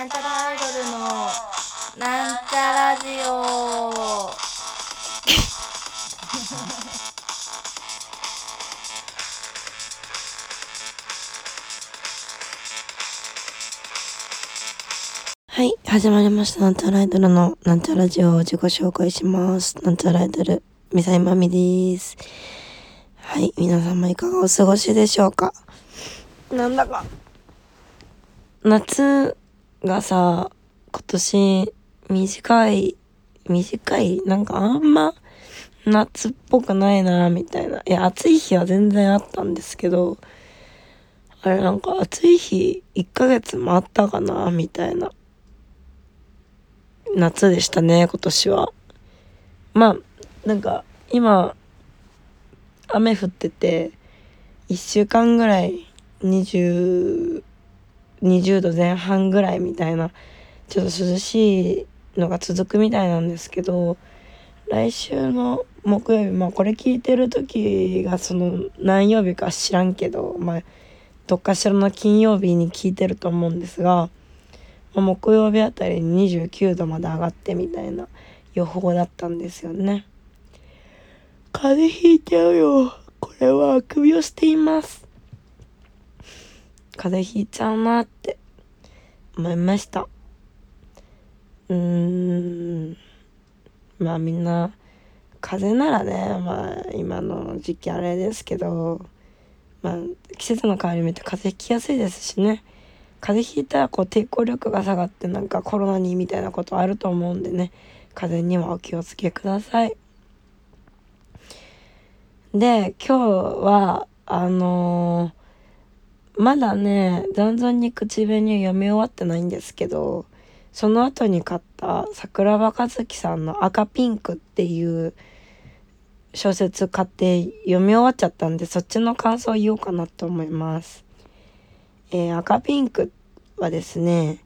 なんちゃらアイドルのなんちゃラジオ はい、始まりました。なんちゃらアイドルのなんちゃラジオを自己紹介します。なんちゃらアイドル、ミサイマミです。はい、皆様いかがお過ごしでしょうかなんだか、夏がさ、今年短い、短い、なんかあんま夏っぽくないな、みたいな。いや、暑い日は全然あったんですけど、あれなんか暑い日1ヶ月もあったかな、みたいな。夏でしたね、今年は。まあ、なんか、今、雨降ってて、1週間ぐらい、20、20度前半ぐらいみたいな、ちょっと涼しいのが続くみたいなんですけど、来週の木曜日、まあこれ聞いてる時がその何曜日か知らんけど、まあ、どっかしらの金曜日に聞いてると思うんですが、まあ木曜日あたりに29度まで上がってみたいな予報だったんですよね。風邪ひいちゃうよ。これはあくびをしています。風邪ひいちゃうなって思いました。うーん。まあみんな、風邪ならね、まあ今の時期あれですけど、まあ季節の変わり目って風邪ひきやすいですしね。風邪ひいたらこう抵抗力が下がってなんかコロナにみたいなことあると思うんでね風邪にはお気をつけくださいで今日はあのーまだね残存に口紅を読み終わってないんですけどその後に買った桜庭和樹さんの「赤ピンク」っていう小説買って読み終わっちゃったんでそっちの感想を言おうかなと思います。えー赤ピンクはですね、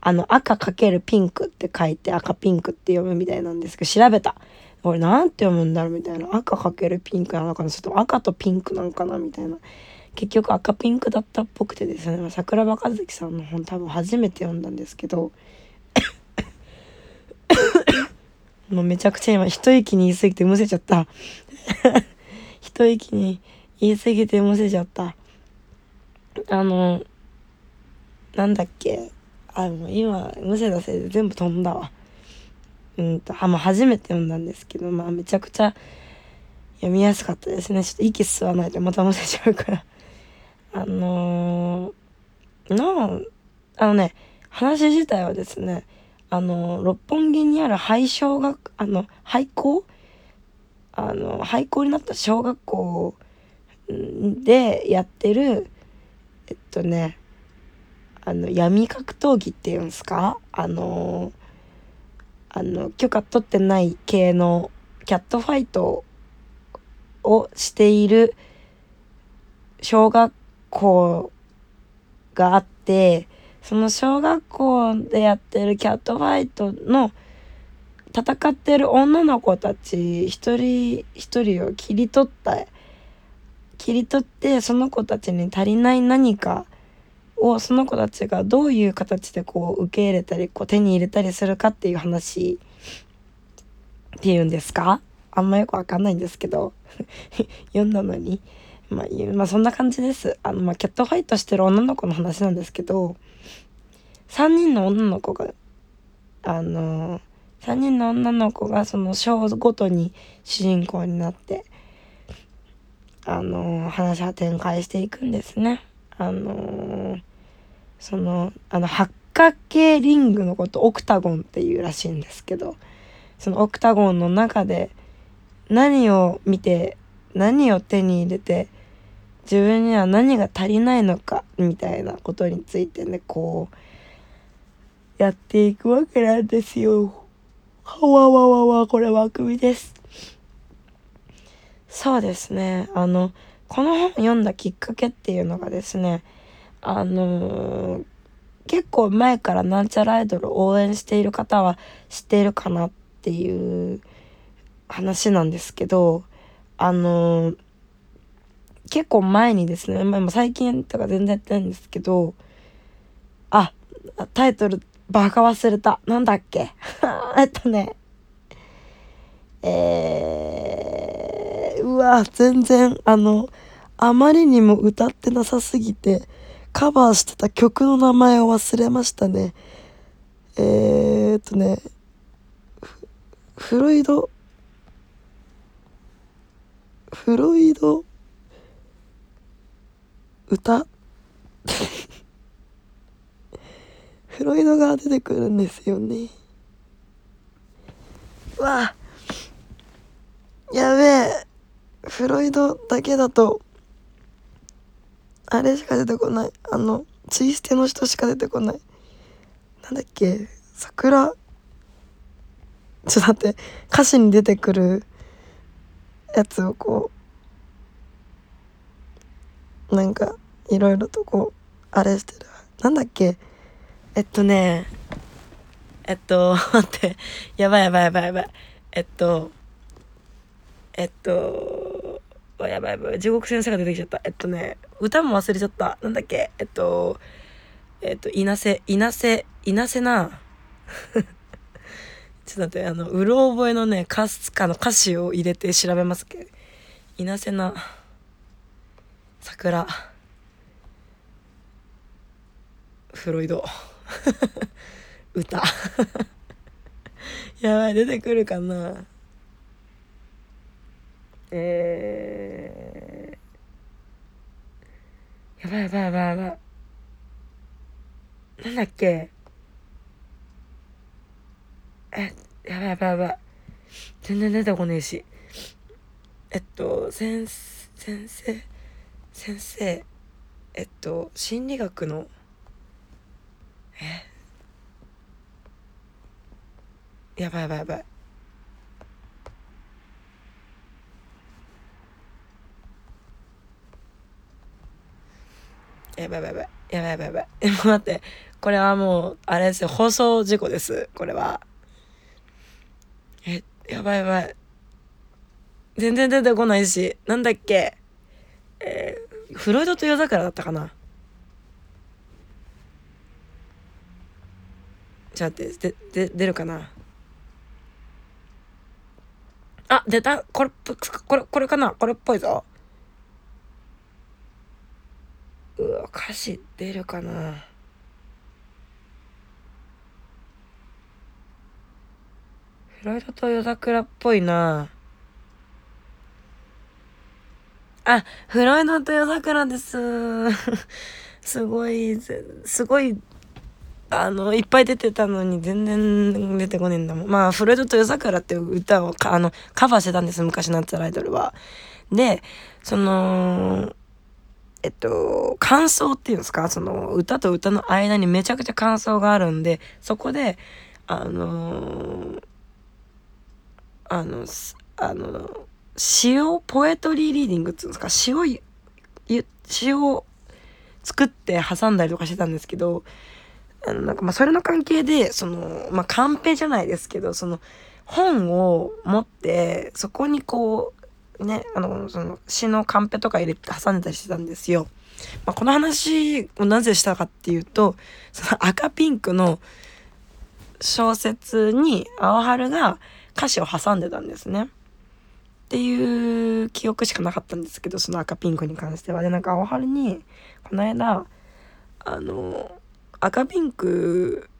あの赤かけるピンクって書いて赤ピンクって読むみたいなんですけど、調べた。これなんて読むんだろうみたいな。赤かけるピンクなのかなそれと赤とピンクなんかなみたいな。結局赤ピンクだったっぽくてですね、桜庭和樹さんの本多分初めて読んだんですけど、もうめちゃくちゃ今一息に言い過ぎてむせちゃった。一息に言い過ぎてむせちゃった。あの、なんだっけ。あ、もう今、むせたせいで全部飛んだわ。うんと、あ、もう初めて読んだんですけど、まあめちゃくちゃ読みやすかったですね。ちょっと息吸わないとまたむせちゃうから。あのー、の、あのね、話自体はですね、あの、六本木にある廃小学、あの、廃校？あの、廃校になった小学校でやってる、えっとね、あの、闇格闘技っていうんですか？あの、あの、許可取ってない系のキャットファイトをしている小学校があって、その小学校でやってるキャットファイトの戦ってる女の子たち一人一人を切り取った切り取ってその子たちに足りない何かをその子たちがどういう形でこう受け入れたりこう手に入れたりするかっていう話っていうんですか？あんまよくわかんないんですけど。読んだのに、まあ、まあそんな感じですあの、まあ、キャットファイトしてる女の子の話なんですけど3人の女の子があの3人の女の子がその章ごとに主人公になってあの話は展開していくんですね。あのそのあの八角形リングのことオクタゴンっていうらしいんですけどそのオクタゴンの中で何を見て何を手に入れて自分には何が足りないのかみたいなことについてねこうやっていくわけなんですよ。はわわわわこれはあくびです。そうですねあのこの本読んだきっかけっていうのがですねあのー結構前からなんちゃらアイドルを応援している方は知っているかなっていう話なんですけどあのー結構前にですね、まあ、最近とか全然やってないんですけどあタイトルバカ忘れた。なんだっけ？えっとね、えー、うわ、全然、あの、あまりにも歌ってなさすぎて、カバーしてた曲の名前を忘れましたね。えー、っとね、フロイド、フロイド、歌フロイドが出てくるんですよね。うわやべえ。フロイドだけだと、あれしか出てこない。あの、ツイステの人しか出てこない。なんだっけ桜。ちょっと待って、歌詞に出てくるやつをこう、なんか、いろいろとこう、あれしてる。なんだっけ？えっとね、えっと、待って、やばいやばいやばいやばい。えっと、えっと、やばいやばい、地獄先生が出てきちゃった。えっとね、歌も忘れちゃった。なんだっけ？えっと、えっと、いなせ、いなせ、いなせな。ちょっと待って、あの、うろ覚えのね、かすかの歌詞を入れて調べますけ？ど、いなせな、桜、フロイド。歌。やばい出てくるかな。えー、やばいやばいやばいやばい。なんだっけ。えやばいやばいやばい。全然出てこねえし。えっと先先生先生。えっと心理学のえ？やばいやばいやばい。やばいやばいやばい。やばいやばいやばい。待って。これはもうあれですよ。放送事故です。これは。えやばいやばい。全然出てこないし。なんだっけ？えー、フロイドと夜桜だったかな？ちょっと待って、で、で、出るかな？あ、出た？これ、これ、これかな？これっぽいぞ。うわ、歌詞出るかな？フロイドと夜桜っぽいな。あ、フロイドと夜桜です。すごい、すごいあの、いっぱい出てたのに全然出てこねえんだもん。まあ、フロイドと夜桜っていう歌をあの、カバーしてたんです、昔なってたアイドルは。で、その、えっと、感想っていうんですか？その、歌と歌の間にめちゃくちゃ感想があるんで、そこで、あのあの、あの、詩を、ポエトリーリーディングっていうんですか？詩を、詩を作って挟んだりとかしてたんですけど、あの、なんかまそれの関係で、その、まあカンペじゃないですけど、その本を持って、そこにこう、ね、あの、その詩のカンペとか入れて挟んでたりしてたんですよ。まあ、この話をなぜしたかっていうと、その赤ピンクの小説に青春が歌詞を挟んでたんですね。っていう記憶しかなかったんですけど、その赤ピンクに関しては。で、なんか青春に、この間、あの、赤ピンク、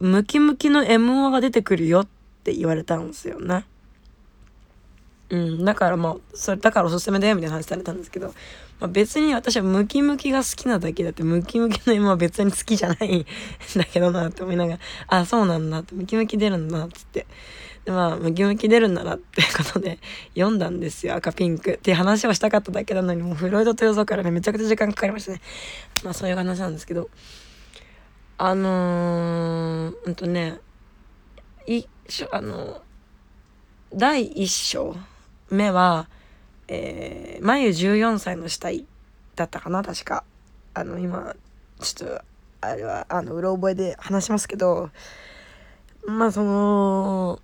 ムキムキの M1 が出てくるよって言われたんですよね。うん、だからまあ、それ、だからおすすめだよみたいな話されたんですけど、まあ、別に私はムキムキが好きなだけだって、ムキムキの M は別に好きじゃないん だけどなって思いながら、あ、そうなんだって、ムキムキ出るんだっつって。で、まあ、ムキムキ出るんだなってことで読んだんですよ、赤ピンクって話をしたかっただけなのに、もうフロイドと予想からね、めちゃくちゃ時間かかりましたね。まあ、そういう話なんですけど。あのー、うんとね、い、しょ、あの、第一章目は、えー、眉14歳の死体だったかな、確か。あの、今、ちょっと、あれは、あの、うろ覚えで話しますけど、まあ、その、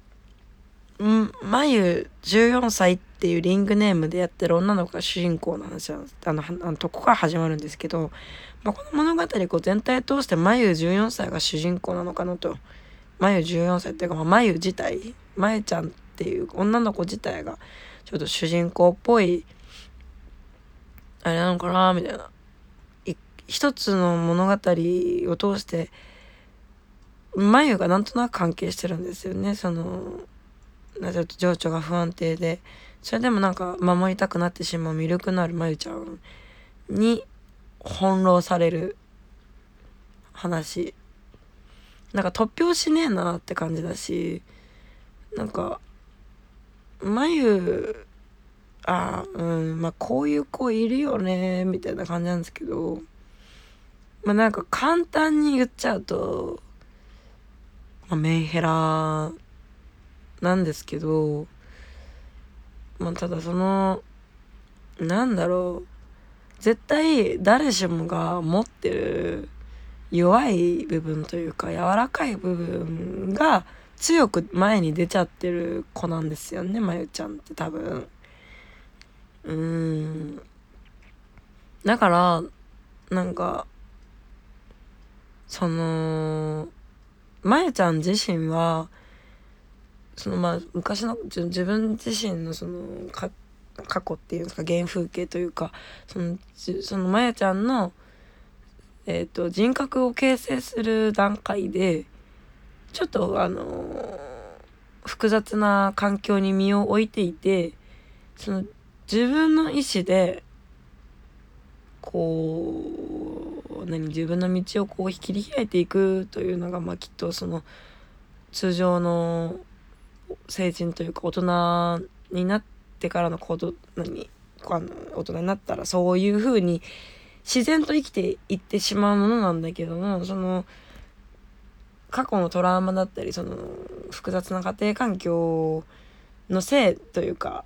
ん、眉14歳ってっていうリングネームでやってる女の子が主人公の話はあのあのとこから始まるんですけど、まあ、この物語こう全体通して眉14歳が主人公なのかなと。眉14歳っていうか、眉自体眉ちゃんっていう女の子自体がちょっと主人公っぽいあれなのかなみたいな。一つの物語を通して眉がなんとなく関係してるんですよね。そのちょっと情緒が不安定で。それでもなんか守りたくなってしまう魅力のある眉ちゃんに翻弄される話。なんか突拍しねえなって感じだしなんか眉あうんまあこういう子いるよねみたいな感じなんですけどまあなんか簡単に言っちゃうと、まあ、メンヘラなんですけど、まあただその、なんだろう、絶対誰しもが持ってる弱い部分というか柔らかい部分が強く前に出ちゃってる子なんですよね、まゆちゃんって多分。うん。だから、なんか、その、まゆちゃん自身は、そのまあ昔の自分自身のその過去っていうんですか原風景というかそのそのまやちゃんの、えーと、人格を形成する段階でちょっとあの複雑な環境に身を置いていてその自分の意思でこう何自分の道をこう切り開いていくというのがまあきっとその通常の成人というか大人になってからの行動何あの大人になったらそういう風に自然と生きていってしまうものなんだけどもその過去のトラウマだったりその複雑な家庭環境のせいというか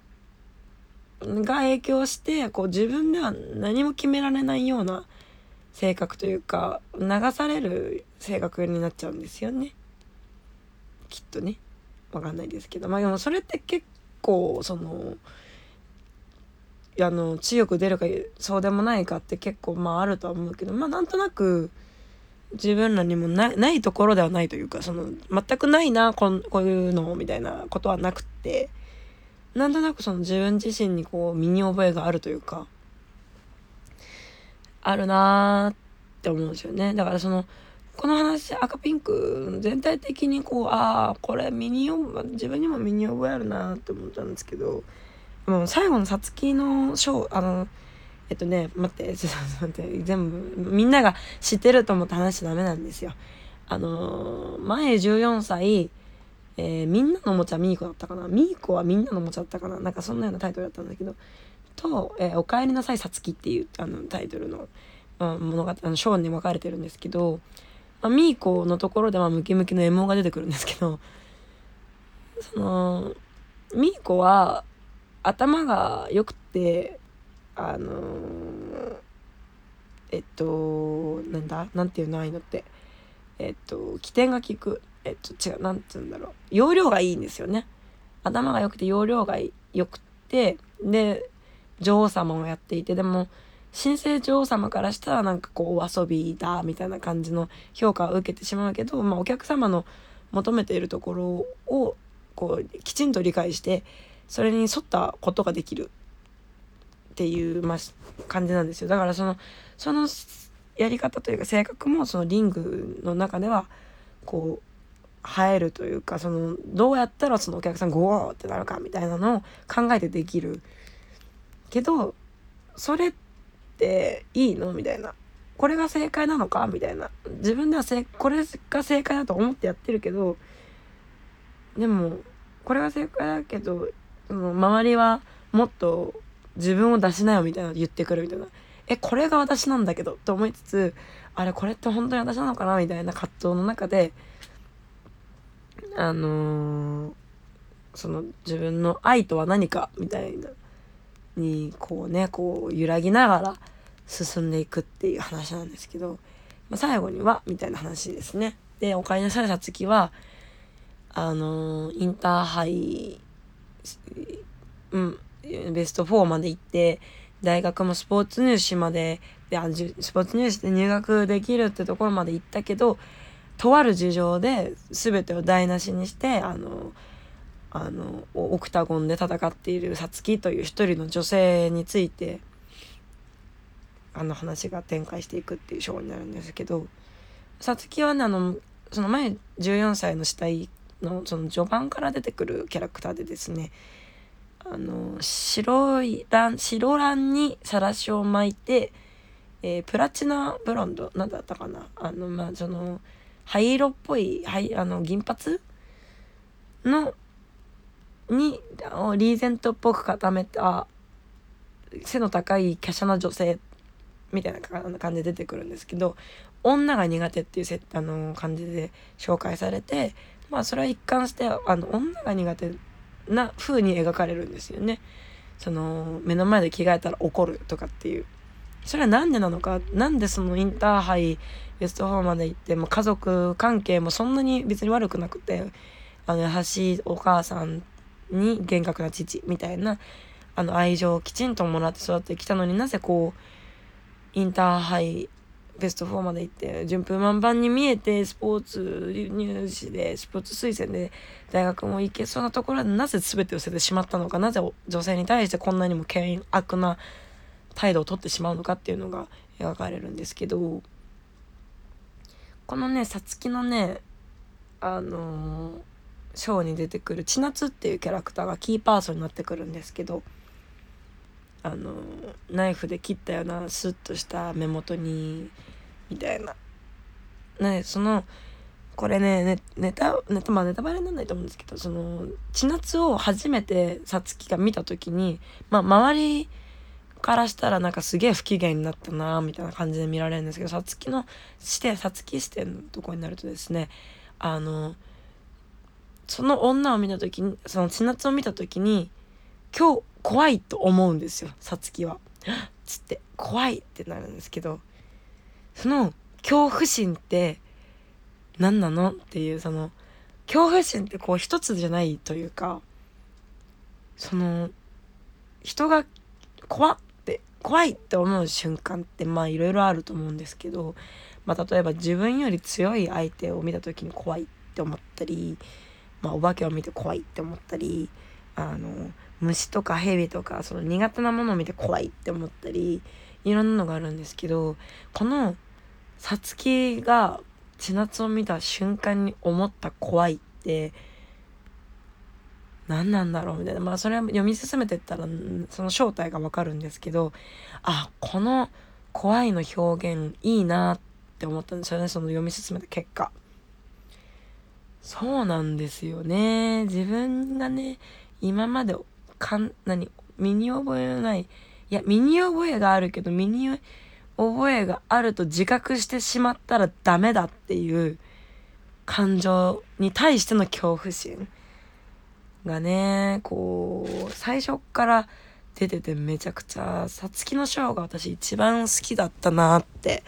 が影響してこう自分では何も決められないような性格というか流される性格になっちゃうんですよねきっとね。わかんないですけど。まあでもそれって結構そのあの強く出るかそうでもないかって結構まああるとは思うけど。まあなんとなく自分らにもないところではないというかその全くないなここういうのみたいなことはなくって。なんとなくその自分自身にこう身に覚えがあるというかあるなーって思うんですよね。だからそのこの話赤ピンク全体的にこうああこれ身に自分にも身に覚えあるなって思ったんですけどもう最後のさつきのショーあのえっとね待って ちょっと待って全部みんなが知ってると思って話しちゃダメなんですよ。あの前14歳えー、みんなのおもちゃミーコだったかな。ミーコはみんなのおもちゃだったかな。なんかそんなようなタイトルだったんだけど。と、えー、おかえりなさいさつきっていうあのタイトルの、まあ、物語あのショーに分かれてるんですけどまあ、ミーコのところでまあムキムキのエモが出てくるんですけどそのミーコは頭が良くてあのー、えっとなんだ？なんていうのああいうのって。えっと起点が効く。えっと違うなんつうんだろう。容量がいいんですよね。頭が良くて容量が良くてで女王様をやっていてでも新生女王様からしたらなんかこうお遊びだみたいな感じの評価を受けてしまうけど、まあ、お客様の求めているところをこうきちんと理解してそれに沿ったことができるっていう、まあ、感じなんですよ。だからそのそのやり方というか性格もそのリングの中ではこう映えるというかそのどうやったらそのお客さんゴーってなるかみたいなのを考えてできるけどそれってっていいの？みたいな。これが正解なのか？みたいな。自分ではせこれが正解だと思ってやってるけど、でも、これが正解だけど、その周りはもっと自分を出しなよみたいな言ってくるみたいな。え、これが私なんだけどと思いつつ、あれ、これって本当に私なのかな？みたいな葛藤の中で、あのー、その自分の愛とは何か？みたいなにこうねこう揺らぎながら進んでいくっていう話なんですけど、まあ、最後にはみたいな話ですね。でお帰りなさいさつきはあのインターハイうんベスト4まで行って大学もスポーツ入試までであスポーツ入試で入学できるってところまで行ったけどとある事情で全てを台無しにしてあのあのオクタゴンで戦っているさつきという一人の女性についてあの話が展開していくっていうショーになるんですけどさつきはねあのその前14歳の死体のその序盤から出てくるキャラクターでですねあの白いラン白ランにさらしを巻いて、えー、プラチナブロンド何だったかな。あのまあその灰色っぽい灰あの銀髪のにリーゼントっぽく固めた背の高い華奢な女性みたいな感じで出てくるんですけど女が苦手っていうせあの感じで紹介されてまあそれは一貫してあの女が苦手な風に描かれるんですよね。その目の前で着替えたら怒るとかっていう。それは何でなのか何でそのインターハイベスト4まで行っても家族関係もそんなに別に悪くなくてあの優しいお母さんに厳格な父みたいなあの愛情をきちんともらって育ってきたのになぜこうインターハイベスト4まで行って順風満帆に見えてスポーツ入試でスポーツ推薦で大学も行けそうなところでなぜ全てを捨ててしまったのかなぜ女性に対してこんなにも険悪な態度をとってしまうのかっていうのが描かれるんですけどこのねさつきのねあのー、ショーに出てくる千夏っていうキャラクターがキーパーソンになってくるんですけどあのナイフで切ったようなスッとした目元にみたいな。ねそのこれねネネタネタまあネタバレにならないと思うんですけどその千夏を初めてさつきが見た時にまあ周りからしたらなんかすげえ不機嫌になったなみたいな感じで見られるんですけどさつきの視点さつき視点のとこになるとですねあのその女を見た時にその千夏を見た時に今日怖いと思うんですよさつきは。つって怖いってなるんですけどその恐怖心って何なの？っていうその恐怖心ってこう一つじゃないというかその人が怖って怖いって思う瞬間ってまあいろいろあると思うんですけど、まあ、例えば自分より強い相手を見た時に怖いって思ったり、まあ、お化けを見て怖いって思ったりあの虫とか蛇とかその苦手なものを見て怖いって思ったりいろんなのがあるんですけどこのさつきが千夏を見た瞬間に思った怖いって何なんだろうみたいなまあそれは読み進めてったらその正体がわかるんですけどあこの怖いの表現いいなって思ったんですよねその読み進めた結果。そうなんですよね自分がね今までかん、何、身に覚えのない、いや、身に覚えがあるけど、身に覚えがあると自覚してしまったらダメだっていう感情に対しての恐怖心がね、こう、最初から出ててめちゃくちゃ、さつきのショーが私一番好きだったなって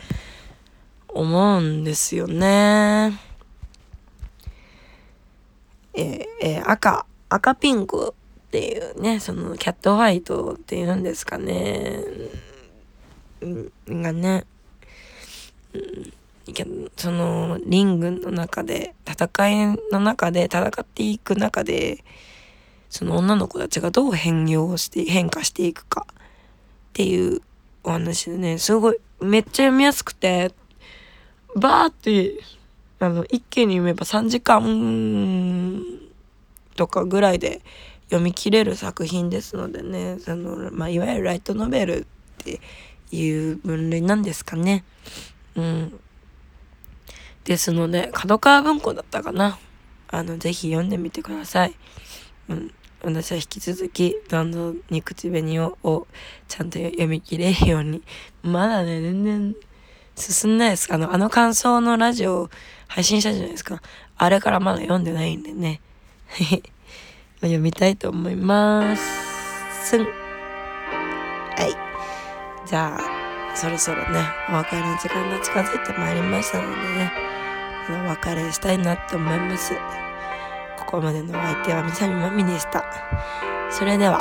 思うんですよね。え、えー、赤、赤ピンクっていうね、そのキャットファイトっていうんですかね、がね、うん、そのリングの中で、戦いの中で戦っていく中で、その女の子たちがどう変容して、変化していくか。っていうお話でね、すごい、めっちゃ読みやすくて、バーって、あの、一気に読めば3時間とかぐらいで読み切れる作品ですのでねその、まあ、いわゆるライトノベルっていう分類なんですかね。うん。ですので、角川文庫だったかな。あの、ぜひ読んでみてください。うん。私は引き続き、どんどんに口紅ををちゃんと読み切れるように。まだね、全然進んないです。あの、あの感想のラジオ配信したじゃないですか。あれからまだ読んでないんでね。読みたいと思います。はい。じゃあ、そろそろね、お別れの時間が近づいてまいりましたのでね、あのお別れしたいなって思います。ここまでのお相手はみさみまみでした。それでは。